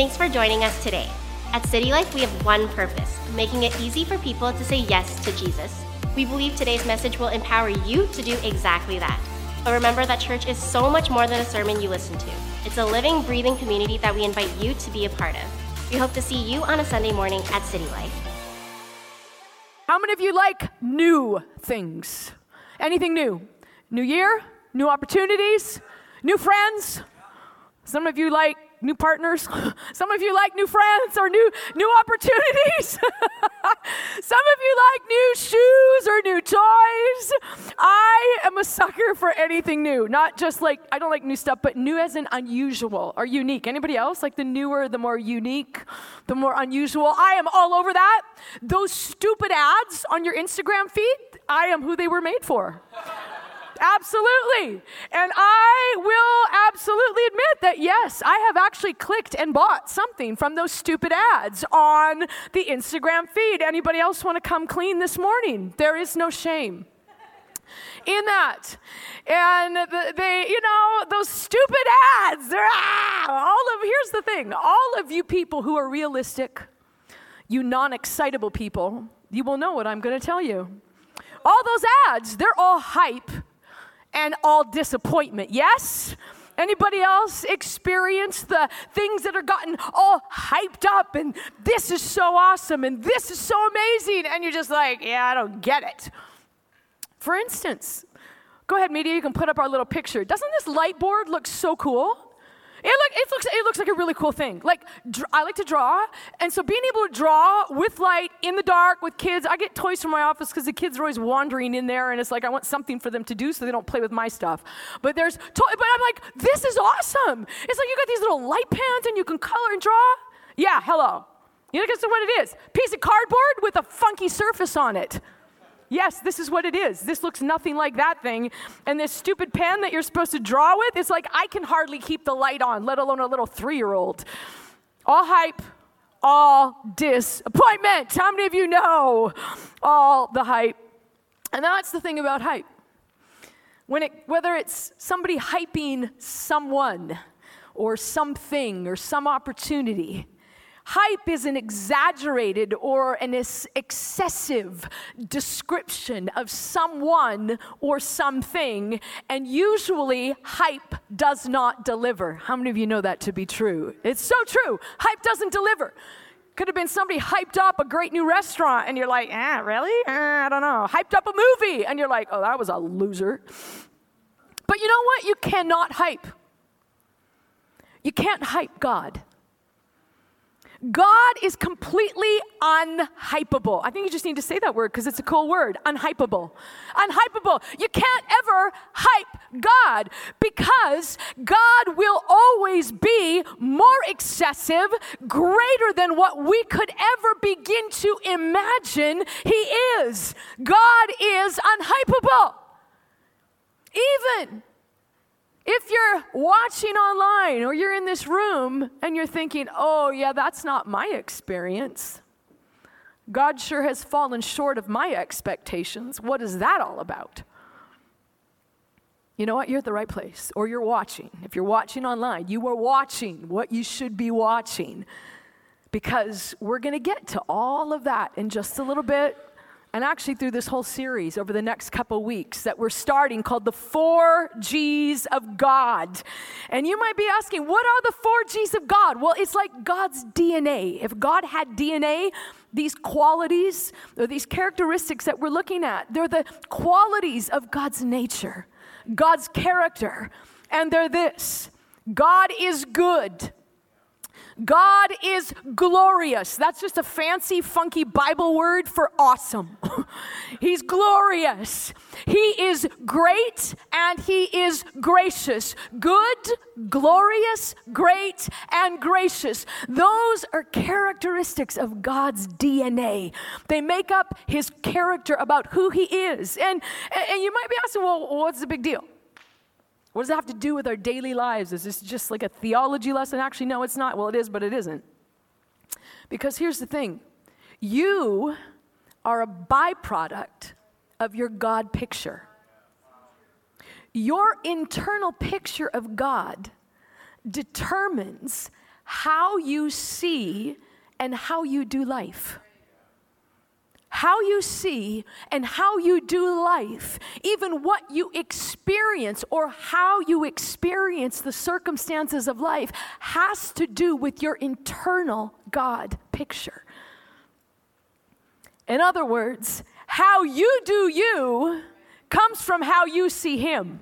Thanks for joining us today. At City Life, we have one purpose making it easy for people to say yes to Jesus. We believe today's message will empower you to do exactly that. But remember that church is so much more than a sermon you listen to. It's a living, breathing community that we invite you to be a part of. We hope to see you on a Sunday morning at City Life. How many of you like new things? Anything new? New year? New opportunities? New friends? Some of you like new partners. Some of you like new friends or new new opportunities. Some of you like new shoes or new toys. I am a sucker for anything new. Not just like I don't like new stuff, but new as in unusual or unique. Anybody else like the newer, the more unique, the more unusual? I am all over that. Those stupid ads on your Instagram feed, I am who they were made for. Absolutely. And I will absolutely admit that yes, I have actually clicked and bought something from those stupid ads on the Instagram feed. Anybody else want to come clean this morning? There is no shame in that. And they, you know, those stupid ads, they're ah, all of, here's the thing all of you people who are realistic, you non excitable people, you will know what I'm going to tell you. All those ads, they're all hype and all disappointment. Yes? Anybody else experience the things that are gotten all hyped up and this is so awesome and this is so amazing and you're just like, yeah, I don't get it. For instance, go ahead media, you can put up our little picture. Doesn't this light board look so cool? It, look, it, looks, it looks like a really cool thing. Like, dr- I like to draw, and so being able to draw with light in the dark with kids, I get toys from my office because the kids are always wandering in there, and it's like I want something for them to do so they don't play with my stuff. But there's, but I'm like, this is awesome. It's like you got these little light pens, and you can color and draw. Yeah, hello. You know, guess what it is? Piece of cardboard with a funky surface on it. Yes, this is what it is. This looks nothing like that thing. And this stupid pen that you're supposed to draw with, it's like I can hardly keep the light on, let alone a little three year old. All hype, all disappointment. How many of you know all the hype? And that's the thing about hype. When it, whether it's somebody hyping someone or something or some opportunity, Hype is an exaggerated or an excessive description of someone or something, and usually hype does not deliver. How many of you know that to be true? It's so true. Hype doesn't deliver. Could have been somebody hyped up a great new restaurant, and you're like, ah, really? Eh, I don't know. Hyped up a movie, and you're like, oh, that was a loser. But you know what? You cannot hype. You can't hype God. God is completely unhypeable. I think you just need to say that word because it's a cool word unhypeable. Unhypeable. You can't ever hype God because God will always be more excessive, greater than what we could ever begin to imagine He is. God is unhypeable. Even if you're watching online or you're in this room and you're thinking, oh, yeah, that's not my experience, God sure has fallen short of my expectations. What is that all about? You know what? You're at the right place, or you're watching. If you're watching online, you are watching what you should be watching because we're going to get to all of that in just a little bit and actually through this whole series over the next couple weeks that we're starting called the four G's of God. And you might be asking, what are the four G's of God? Well, it's like God's DNA. If God had DNA, these qualities or these characteristics that we're looking at, they're the qualities of God's nature, God's character. And they're this God is good. God is glorious. That's just a fancy, funky Bible word for awesome. He's glorious. He is great and He is gracious. Good, glorious, great, and gracious. Those are characteristics of God's DNA. They make up His character about who He is. And, and you might be asking, well, what's the big deal? What does it have to do with our daily lives? Is this just like a theology lesson? Actually, no, it's not. Well, it is, but it isn't. Because here's the thing you are a byproduct of your God picture. Your internal picture of God determines how you see and how you do life. How you see and how you do life, even what you experience or how you experience the circumstances of life, has to do with your internal God picture. In other words, how you do you comes from how you see Him.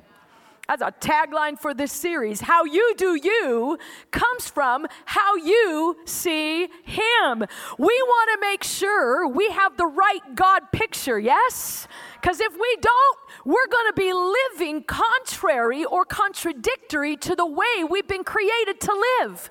That's a tagline for this series. How you do you comes from how you see Him. We want to make sure we have the right God picture, yes? Because if we don't, we're going to be living contrary or contradictory to the way we've been created to live.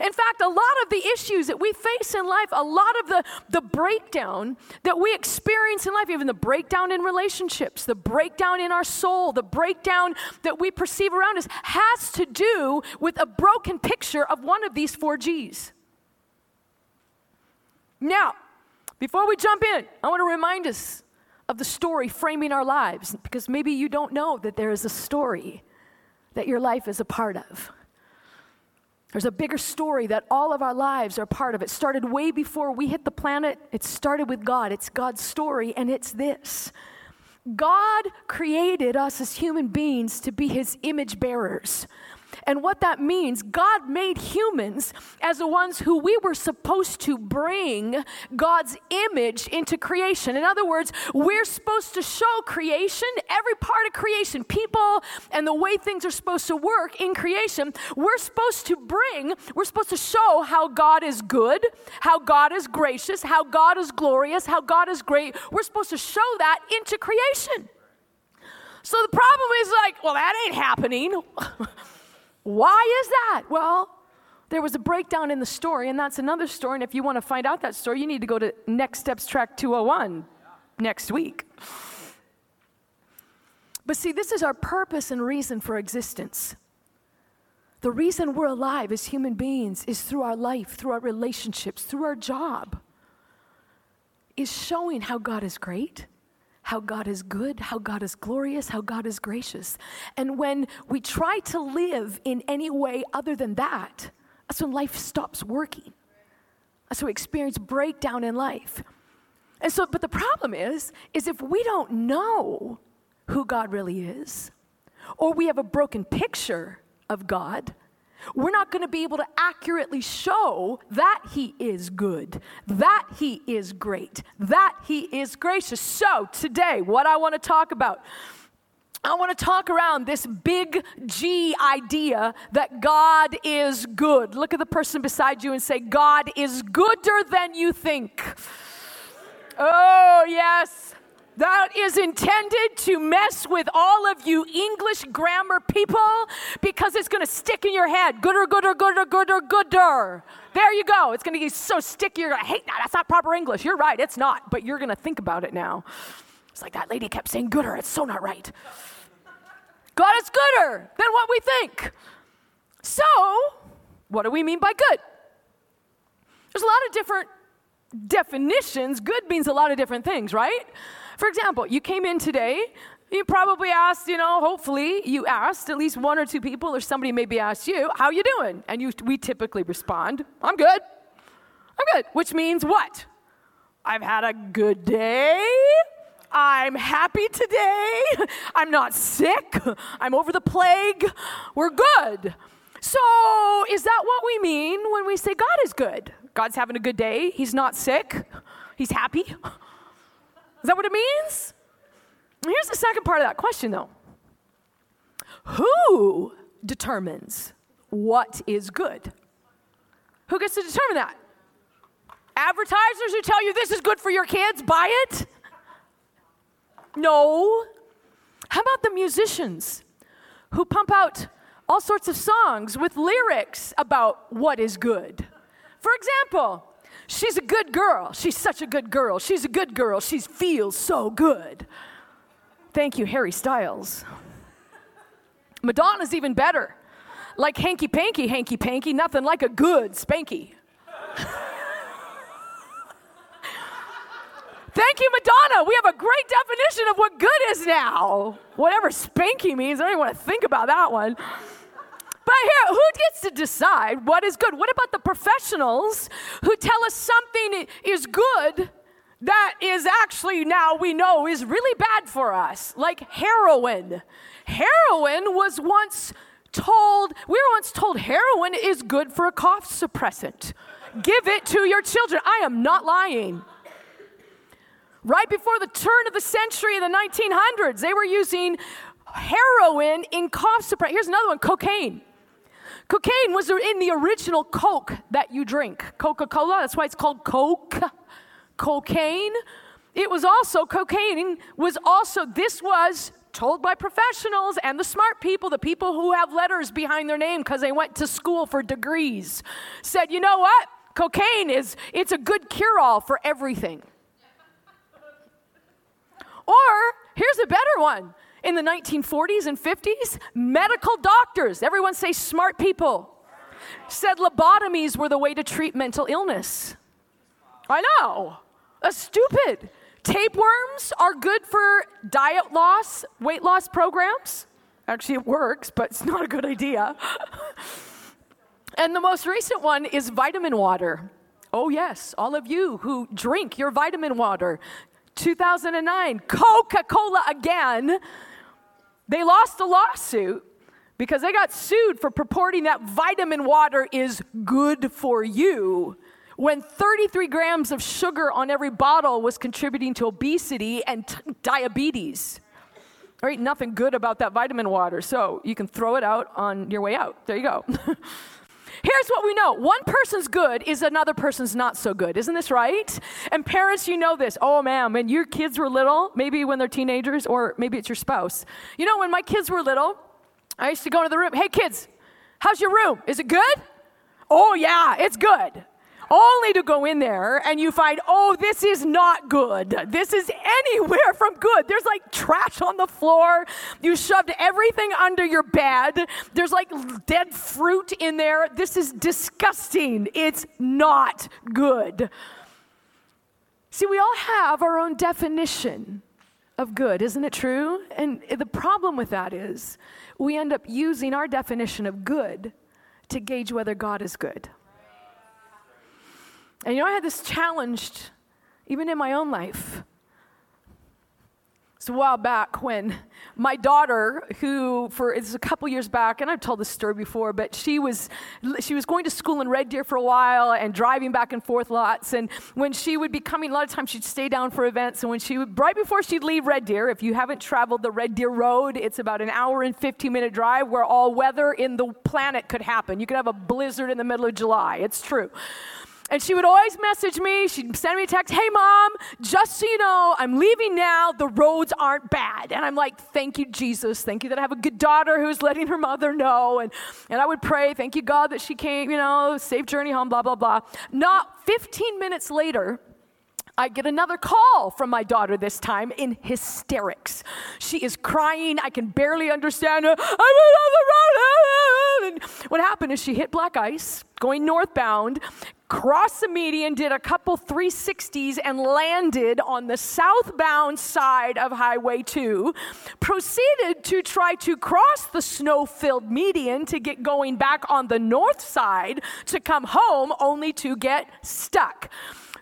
In fact, a lot of the issues that we face in life, a lot of the, the breakdown that we experience in life, even the breakdown in relationships, the breakdown in our soul, the breakdown that we perceive around us, has to do with a broken picture of one of these four G's. Now, before we jump in, I want to remind us of the story framing our lives, because maybe you don't know that there is a story that your life is a part of. There's a bigger story that all of our lives are part of. It started way before we hit the planet. It started with God. It's God's story, and it's this God created us as human beings to be his image bearers. And what that means, God made humans as the ones who we were supposed to bring God's image into creation. In other words, we're supposed to show creation, every part of creation, people and the way things are supposed to work in creation. We're supposed to bring, we're supposed to show how God is good, how God is gracious, how God is glorious, how God is great. We're supposed to show that into creation. So the problem is like, well, that ain't happening. Why is that? Well, there was a breakdown in the story, and that's another story. And if you want to find out that story, you need to go to Next Steps Track 201 next week. But see, this is our purpose and reason for existence. The reason we're alive as human beings is through our life, through our relationships, through our job, is showing how God is great how God is good, how God is glorious, how God is gracious. And when we try to live in any way other than that, that's when life stops working. That's when we experience breakdown in life. And so, but the problem is, is if we don't know who God really is, or we have a broken picture of God, we're not going to be able to accurately show that He is good, that He is great, that He is gracious. So, today, what I want to talk about. I want to talk around this big G idea that God is good. Look at the person beside you and say, God is gooder than you think. Oh, yes. That is intended to mess with all of you English grammar people because it's going to stick in your head. Gooder, gooder, gooder, gooder, gooder. There you go. It's going to be so sticky. You're going to hate that. That's not proper English. You're right. It's not. But you're going to think about it now. It's like that lady kept saying gooder. It's so not right. God is gooder than what we think. So, what do we mean by good? There's a lot of different definitions. Good means a lot of different things, right? For example, you came in today, you probably asked, you know, hopefully you asked at least one or two people or somebody maybe asked you, how you doing? And you, we typically respond, I'm good. I'm good, which means what? I've had a good day. I'm happy today. I'm not sick. I'm over the plague. We're good. So, is that what we mean when we say God is good? God's having a good day. He's not sick. He's happy. Is that what it means? Here's the second part of that question, though Who determines what is good? Who gets to determine that? Advertisers who tell you this is good for your kids, buy it? No. How about the musicians who pump out all sorts of songs with lyrics about what is good? For example, She's a good girl. She's such a good girl. She's a good girl. She feels so good. Thank you, Harry Styles. Madonna's even better. Like hanky panky, hanky panky, nothing like a good spanky. Thank you, Madonna. We have a great definition of what good is now. Whatever spanky means, I don't even want to think about that one. But here, who gets to decide what is good? What about the professionals who tell us something is good that is actually now we know is really bad for us, like heroin? Heroin was once told, we were once told heroin is good for a cough suppressant. Give it to your children. I am not lying. Right before the turn of the century in the 1900s, they were using heroin in cough suppressant. Here's another one cocaine. Cocaine was in the original Coke that you drink. Coca Cola, that's why it's called Coke. Cocaine. It was also, cocaine was also, this was told by professionals and the smart people, the people who have letters behind their name because they went to school for degrees, said, you know what? Cocaine is, it's a good cure all for everything. or here's a better one. In the 1940s and 50s, medical doctors, everyone say smart people, said lobotomies were the way to treat mental illness. I know. That's stupid. Tapeworms are good for diet loss, weight loss programs. Actually, it works, but it's not a good idea. and the most recent one is vitamin water. Oh, yes, all of you who drink your vitamin water. 2009, Coca Cola again. They lost a lawsuit because they got sued for purporting that vitamin water is good for you when 33 grams of sugar on every bottle was contributing to obesity and t- diabetes. All right, nothing good about that vitamin water, so you can throw it out on your way out. There you go. Here's what we know one person's good is another person's not so good. Isn't this right? And parents, you know this. Oh man, when your kids were little, maybe when they're teenagers, or maybe it's your spouse. You know, when my kids were little, I used to go into the room. Hey, kids, how's your room? Is it good? Oh, yeah, it's good only to go in there and you find, oh, this is not good. This is anywhere from good. There's like trash on the floor. You shoved everything under your bed. There's like dead fruit in there. This is disgusting. It's not good. See, we all have our own definition of good, isn't it true? And the problem with that is we end up using our definition of good to gauge whether God is good. And you know, I had this challenged even in my own life. It's a while back when my daughter, who for it's a couple years back, and I've told this story before, but she was she was going to school in Red Deer for a while and driving back and forth lots. And when she would be coming, a lot of times she'd stay down for events. And when she would, right before she'd leave Red Deer, if you haven't traveled the Red Deer Road, it's about an hour and 15 minute drive where all weather in the planet could happen. You could have a blizzard in the middle of July. It's true. And she would always message me. She'd send me a text, Hey, mom, just so you know, I'm leaving now. The roads aren't bad. And I'm like, Thank you, Jesus. Thank you that I have a good daughter who's letting her mother know. And, and I would pray, Thank you, God, that she came, you know, safe journey home, blah, blah, blah. Not 15 minutes later, I get another call from my daughter this time in hysterics. She is crying. I can barely understand her. I'm on the road. And what happened is she hit black ice going northbound, crossed the median, did a couple 360s, and landed on the southbound side of Highway 2. Proceeded to try to cross the snow filled median to get going back on the north side to come home, only to get stuck.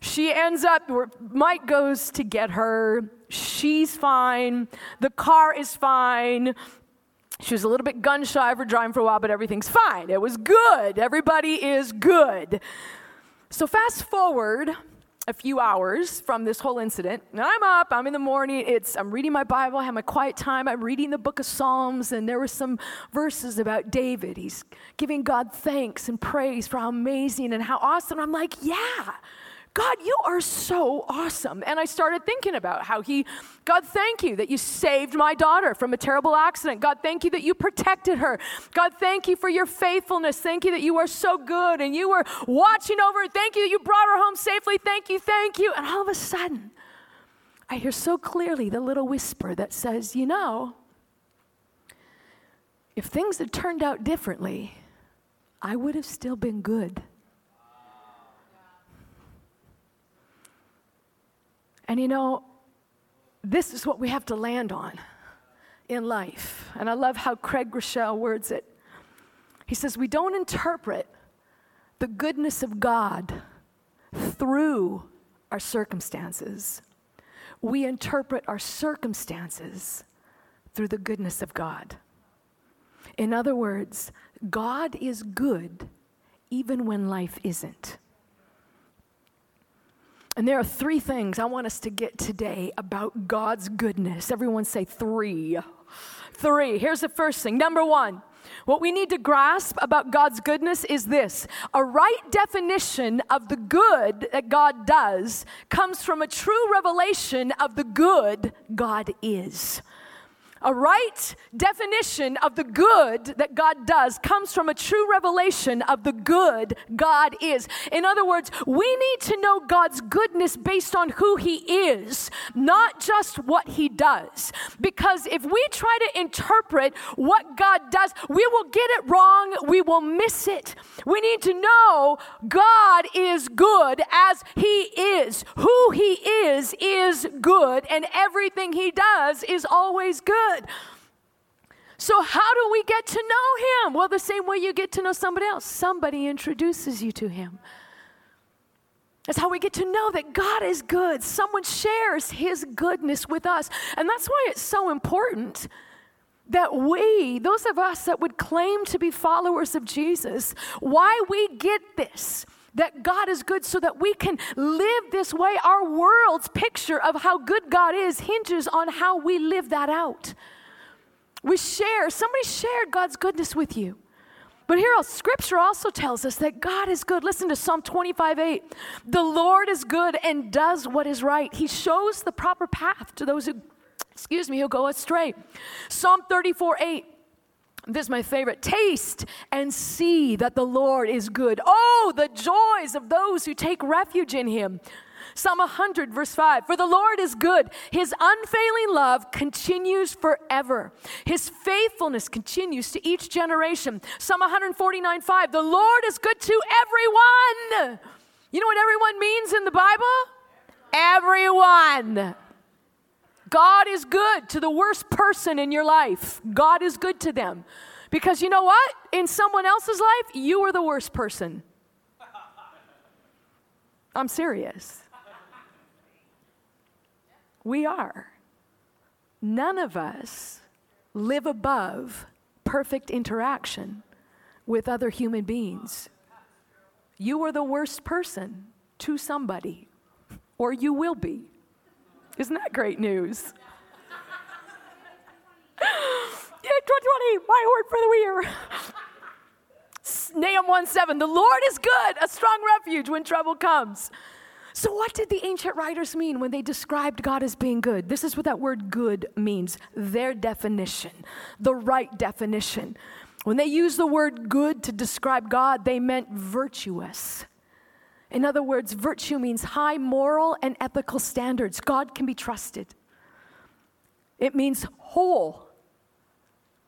She ends up, Mike goes to get her. She's fine. The car is fine. She was a little bit gun shy for driving for a while, but everything's fine. It was good. Everybody is good. So, fast forward a few hours from this whole incident. And I'm up, I'm in the morning, it's I'm reading my Bible, I have my quiet time, I'm reading the book of Psalms, and there were some verses about David. He's giving God thanks and praise for how amazing and how awesome. I'm like, yeah. God, you are so awesome. And I started thinking about how He, God, thank you that you saved my daughter from a terrible accident. God, thank you that you protected her. God, thank you for your faithfulness. Thank you that you are so good and you were watching over her. Thank you that you brought her home safely. Thank you, thank you. And all of a sudden, I hear so clearly the little whisper that says, You know, if things had turned out differently, I would have still been good. And you know, this is what we have to land on in life. And I love how Craig Groeschel words it. He says, We don't interpret the goodness of God through our circumstances. We interpret our circumstances through the goodness of God. In other words, God is good even when life isn't. And there are three things I want us to get today about God's goodness. Everyone say three. Three. Here's the first thing. Number one, what we need to grasp about God's goodness is this a right definition of the good that God does comes from a true revelation of the good God is. A right definition of the good that God does comes from a true revelation of the good God is. In other words, we need to know God's goodness based on who He is, not just what He does. Because if we try to interpret what God does, we will get it wrong, we will miss it. We need to know God is good as He is. Who He is is good, and everything He does is always good good. So, how do we get to know him? Well, the same way you get to know somebody else, somebody introduces you to him. That's how we get to know that God is good. Someone shares his goodness with us. And that's why it's so important that we, those of us that would claim to be followers of Jesus, why we get this that God is good so that we can live this way. Our world's picture of how good God is hinges on how we live that out. We share, somebody shared God's goodness with you. But here, scripture also tells us that God is good. Listen to Psalm 25 8. The Lord is good and does what is right. He shows the proper path to those who, excuse me, who go astray. Psalm 34 8. This is my favorite. Taste and see that the Lord is good. Oh, the joys of those who take refuge in him. Psalm 100, verse 5 For the Lord is good, his unfailing love continues forever, his faithfulness continues to each generation. Psalm 149, 5 The Lord is good to everyone. You know what everyone means in the Bible? Everyone. God is good to the worst person in your life. God is good to them. Because you know what? In someone else's life, you are the worst person. I'm serious. We are. None of us live above perfect interaction with other human beings. You are the worst person to somebody, or you will be. Isn't that great news? yeah, 2020, my word for the year. Nahum 1 7, the Lord is good, a strong refuge when trouble comes. So, what did the ancient writers mean when they described God as being good? This is what that word good means their definition, the right definition. When they used the word good to describe God, they meant virtuous. In other words, virtue means high moral and ethical standards. God can be trusted. It means whole.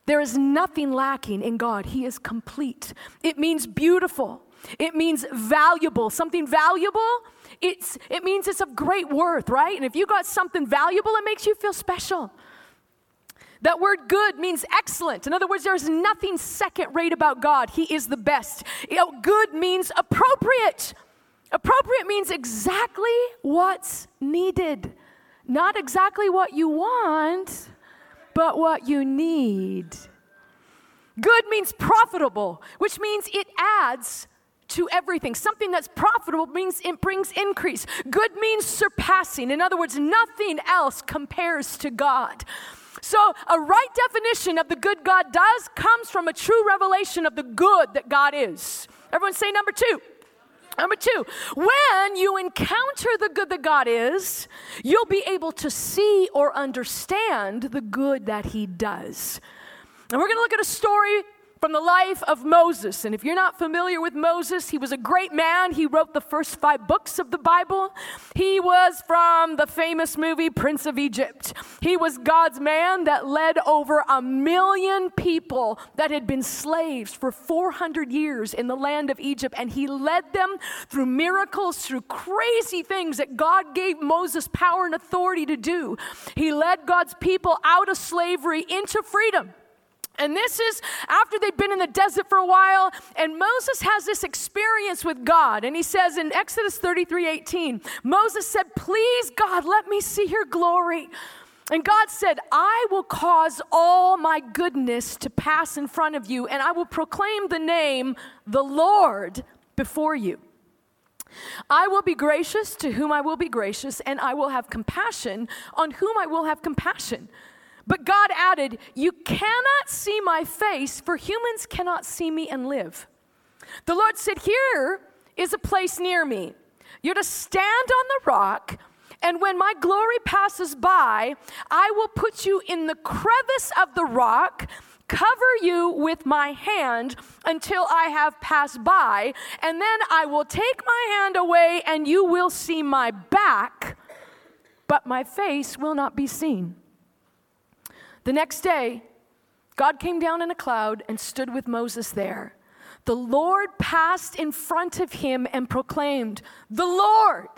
There is nothing lacking in God, He is complete. It means beautiful. It means valuable. Something valuable, it's, it means it's of great worth, right? And if you got something valuable, it makes you feel special. That word good means excellent. In other words, there's nothing second rate about God. He is the best. You know, good means appropriate. Appropriate means exactly what's needed, not exactly what you want, but what you need. Good means profitable, which means it adds to everything. Something that's profitable means it brings increase. Good means surpassing. In other words, nothing else compares to God. So, a right definition of the good God does comes from a true revelation of the good that God is. Everyone say number two. Number two, when you encounter the good that God is, you'll be able to see or understand the good that He does. And we're going to look at a story from the life of Moses. And if you're not familiar with Moses, he was a great man. He wrote the first five books of the Bible. He was from the famous movie Prince of Egypt. He was God's man that led over a million people that had been slaves for 400 years in the land of Egypt. And he led them through miracles, through crazy things that God gave Moses power and authority to do. He led God's people out of slavery into freedom. And this is after they've been in the desert for a while, and Moses has this experience with God. And he says in Exodus 33 18, Moses said, Please, God, let me see your glory. And God said, I will cause all my goodness to pass in front of you, and I will proclaim the name, the Lord, before you. I will be gracious to whom I will be gracious, and I will have compassion on whom I will have compassion. But God added, You cannot see my face, for humans cannot see me and live. The Lord said, Here is a place near me. You're to stand on the rock and when my glory passes by, I will put you in the crevice of the rock, cover you with my hand until I have passed by, and then I will take my hand away, and you will see my back, but my face will not be seen. The next day, God came down in a cloud and stood with Moses there. The Lord passed in front of him and proclaimed, The Lord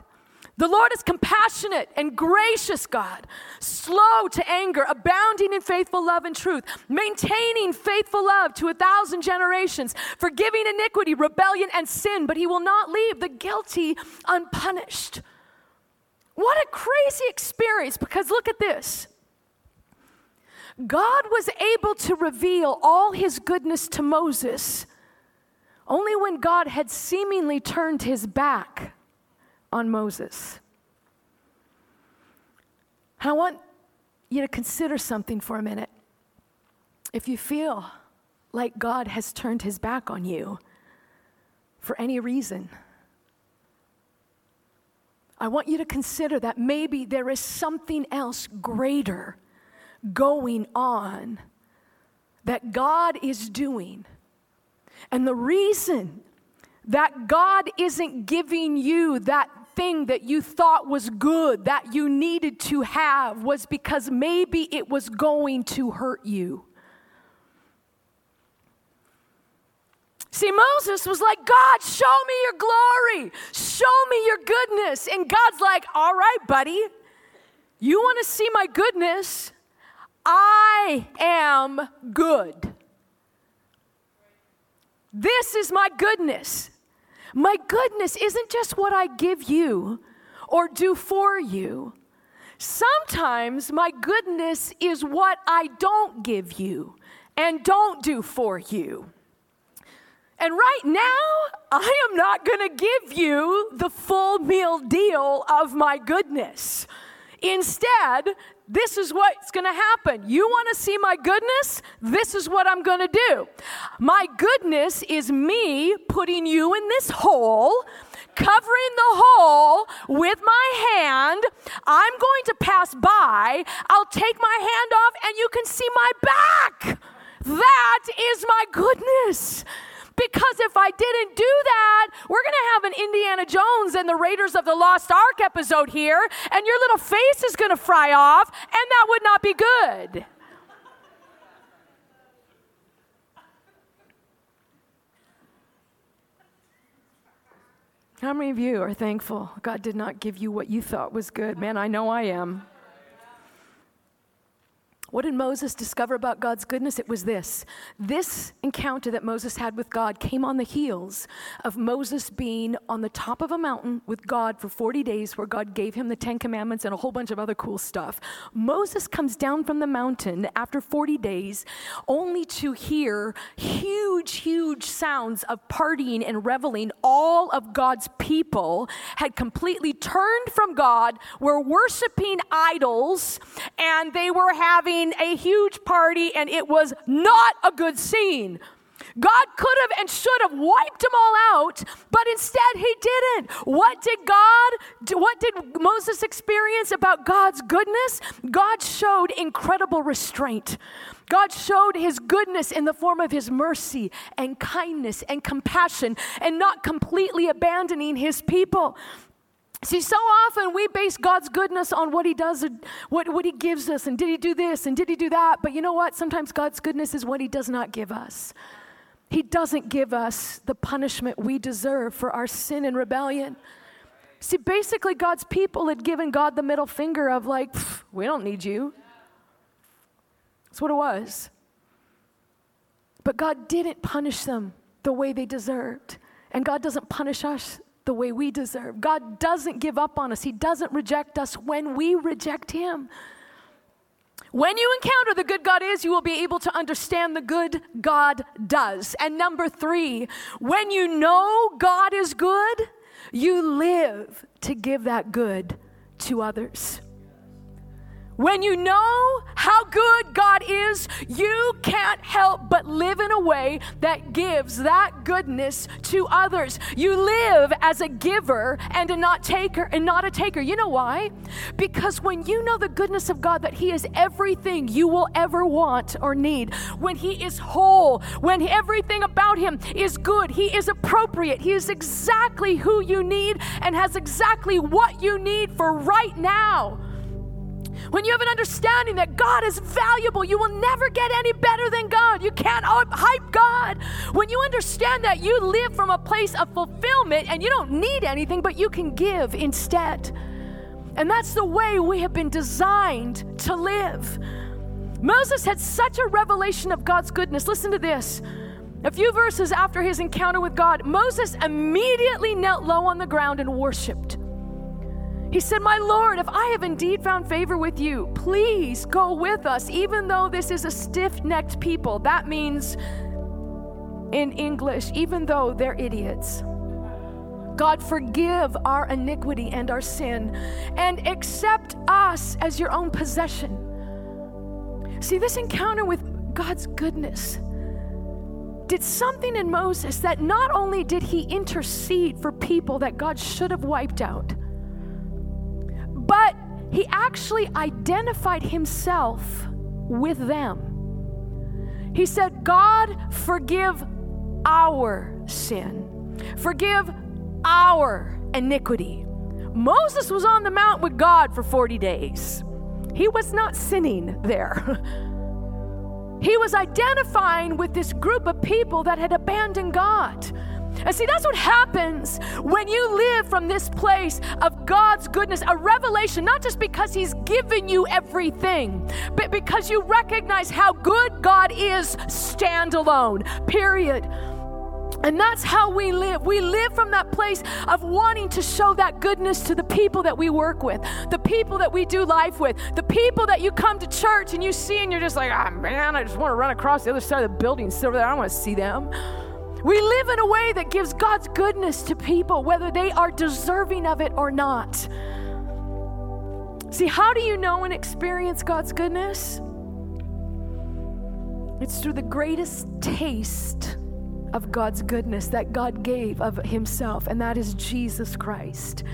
the Lord is compassionate and gracious God, slow to anger, abounding in faithful love and truth, maintaining faithful love to a thousand generations, forgiving iniquity, rebellion, and sin, but he will not leave the guilty unpunished. What a crazy experience because look at this. God was able to reveal all his goodness to Moses only when God had seemingly turned his back on Moses. And I want you to consider something for a minute. If you feel like God has turned his back on you for any reason, I want you to consider that maybe there is something else greater going on that God is doing. And the reason that God isn't giving you that thing that you thought was good, that you needed to have, was because maybe it was going to hurt you. See, Moses was like, God, show me your glory, show me your goodness. And God's like, all right, buddy, you want to see my goodness? I am good. This is my goodness. My goodness isn't just what I give you or do for you. Sometimes my goodness is what I don't give you and don't do for you. And right now, I am not going to give you the full meal deal of my goodness. Instead, this is what's going to happen. You want to see my goodness? This is what I'm going to do. My goodness is me putting you in this hole, covering the hole with my hand. I'm going to pass by. I'll take my hand off, and you can see my back. That is my goodness. Because if I didn't do that, we're going to have an Indiana Jones and the Raiders of the Lost Ark episode here, and your little face is going to fry off, and that would not be good. How many of you are thankful God did not give you what you thought was good? Man, I know I am. What did Moses discover about God's goodness? It was this. This encounter that Moses had with God came on the heels of Moses being on the top of a mountain with God for 40 days, where God gave him the Ten Commandments and a whole bunch of other cool stuff. Moses comes down from the mountain after 40 days only to hear huge, huge sounds of partying and reveling. All of God's people had completely turned from God, were worshiping idols, and they were having a huge party, and it was not a good scene. God could have and should have wiped them all out, but instead he didn't. What did God, what did Moses experience about God's goodness? God showed incredible restraint. God showed his goodness in the form of his mercy and kindness and compassion and not completely abandoning his people. See, so often we base God's goodness on what He does, what, what He gives us, and did He do this, and did He do that. But you know what? Sometimes God's goodness is what He does not give us. He doesn't give us the punishment we deserve for our sin and rebellion. See, basically, God's people had given God the middle finger of, like, we don't need you. That's what it was. But God didn't punish them the way they deserved. And God doesn't punish us the way we deserve. God doesn't give up on us, He doesn't reject us when we reject Him. When you encounter the good God is, you will be able to understand the good God does. And number three, when you know God is good, you live to give that good to others. When you know how good God is, you can't help but live in a way that gives that goodness to others. You live as a giver and a not taker and not a taker. You know why? Because when you know the goodness of God that he is everything you will ever want or need, when he is whole, when everything about him is good, he is appropriate, he is exactly who you need and has exactly what you need for right now when you have an understanding that God is valuable, you will never get any better than God. You can't hype God. When you understand that you live from a place of fulfillment and you don't need anything, but you can give instead. And that's the way we have been designed to live. Moses had such a revelation of God's goodness. Listen to this. A few verses after his encounter with God, Moses immediately knelt low on the ground and worshiped. He said, My Lord, if I have indeed found favor with you, please go with us, even though this is a stiff necked people. That means, in English, even though they're idiots. God, forgive our iniquity and our sin and accept us as your own possession. See, this encounter with God's goodness did something in Moses that not only did he intercede for people that God should have wiped out, but he actually identified himself with them. He said, God, forgive our sin, forgive our iniquity. Moses was on the mount with God for 40 days. He was not sinning there. he was identifying with this group of people that had abandoned God. And see, that's what happens when you live from this place of God's goodness, a revelation, not just because He's given you everything, but because you recognize how good God is standalone, period. And that's how we live. We live from that place of wanting to show that goodness to the people that we work with, the people that we do life with, the people that you come to church and you see and you're just like, ah, oh, man, I just want to run across the other side of the building, sit over there. I don't want to see them. We live in a way that gives God's goodness to people, whether they are deserving of it or not. See, how do you know and experience God's goodness? It's through the greatest taste of God's goodness that God gave of Himself, and that is Jesus Christ.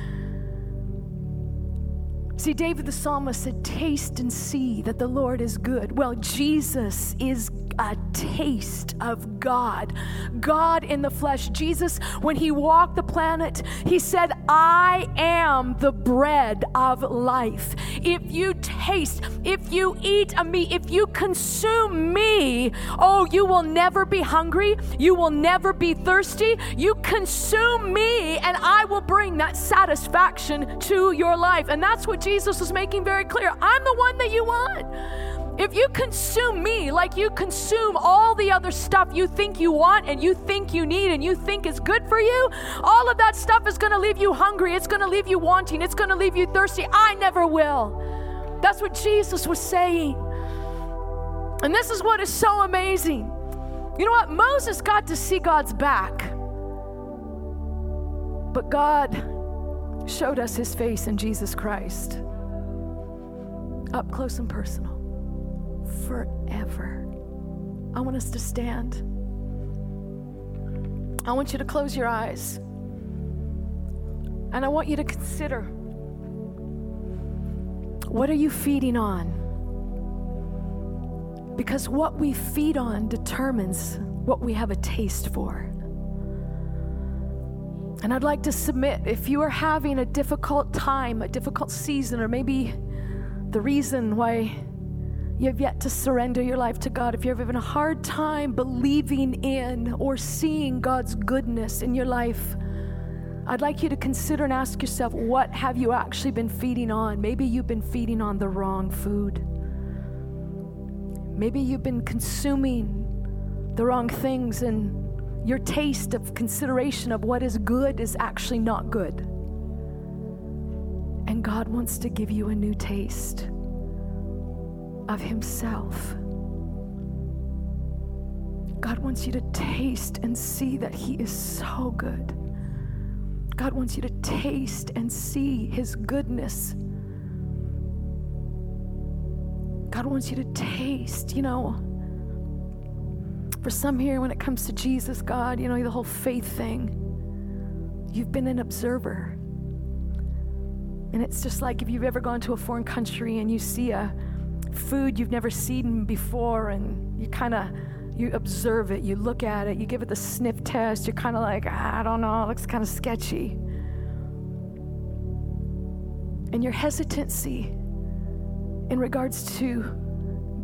See, David the psalmist said, Taste and see that the Lord is good. Well, Jesus is a taste of God. God in the flesh. Jesus, when he walked the planet, he said, I am the bread of life. If you taste, if you eat of me, if you consume me, oh, you will never be hungry. You will never be thirsty. You consume me, and I will bring that satisfaction to your life. And that's what Jesus was making very clear. I'm the one that you want. If you consume me like you consume all the other stuff you think you want and you think you need and you think is good for you, all of that stuff is going to leave you hungry. It's going to leave you wanting. It's going to leave you thirsty. I never will. That's what Jesus was saying. And this is what is so amazing. You know what? Moses got to see God's back. But God showed us his face in Jesus Christ, up close and personal forever. I want us to stand. I want you to close your eyes. And I want you to consider what are you feeding on? Because what we feed on determines what we have a taste for. And I'd like to submit if you are having a difficult time, a difficult season, or maybe the reason why you have yet to surrender your life to God, if you're having a hard time believing in or seeing God's goodness in your life, I'd like you to consider and ask yourself what have you actually been feeding on? Maybe you've been feeding on the wrong food. Maybe you've been consuming the wrong things, and your taste of consideration of what is good is actually not good. And God wants to give you a new taste of Himself. God wants you to taste and see that He is so good. God wants you to taste and see His goodness. God wants you to taste, you know. For some here, when it comes to Jesus, God, you know, the whole faith thing, you've been an observer. And it's just like if you've ever gone to a foreign country and you see a food you've never seen before and you kind of you observe it, you look at it, you give it the sniff test, you're kind of like, I don't know, it looks kind of sketchy. And your hesitancy in regards to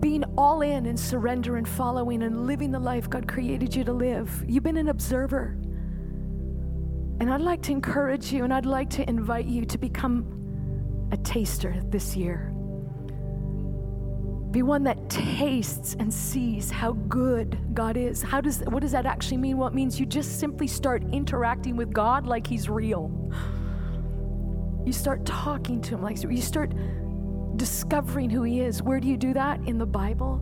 being all in and surrender and following and living the life God created you to live. You've been an observer. And I'd like to encourage you and I'd like to invite you to become a taster this year. Be one that tastes and sees how good God is. How does what does that actually mean? What well, means you just simply start interacting with God like he's real. You start talking to him like you start discovering who he is. Where do you do that? In the Bible.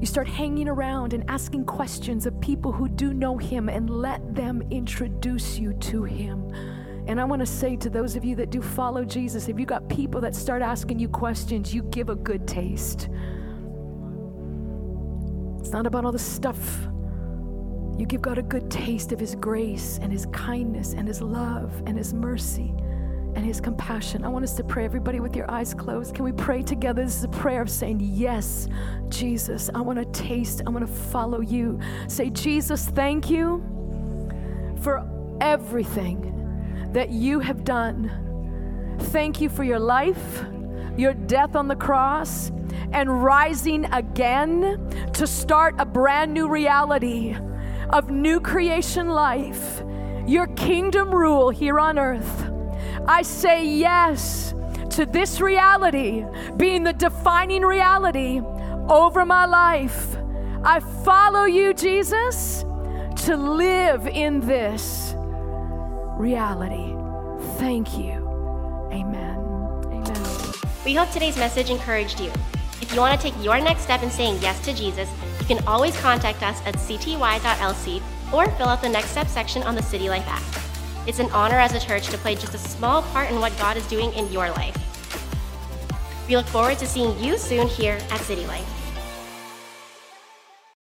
You start hanging around and asking questions of people who do know him and let them introduce you to him. And I want to say to those of you that do follow Jesus, if you got people that start asking you questions, you give a good taste. It's not about all the stuff. You give God a good taste of His grace and His kindness and His love and His mercy and His compassion. I want us to pray, everybody, with your eyes closed. Can we pray together? This is a prayer of saying, Yes, Jesus, I want to taste, I want to follow you. Say, Jesus, thank you for everything that you have done. Thank you for your life, your death on the cross, and rising again to start a brand new reality of new creation life, your kingdom rule here on earth. I say yes to this reality being the defining reality over my life. I follow you, Jesus, to live in this reality. Thank you. Amen. Amen. We hope today's message encouraged you. If you want to take your next step in saying yes to Jesus, you can always contact us at cty.lc or fill out the next step section on the City Life app. It's an honor as a church to play just a small part in what God is doing in your life. We look forward to seeing you soon here at City Life.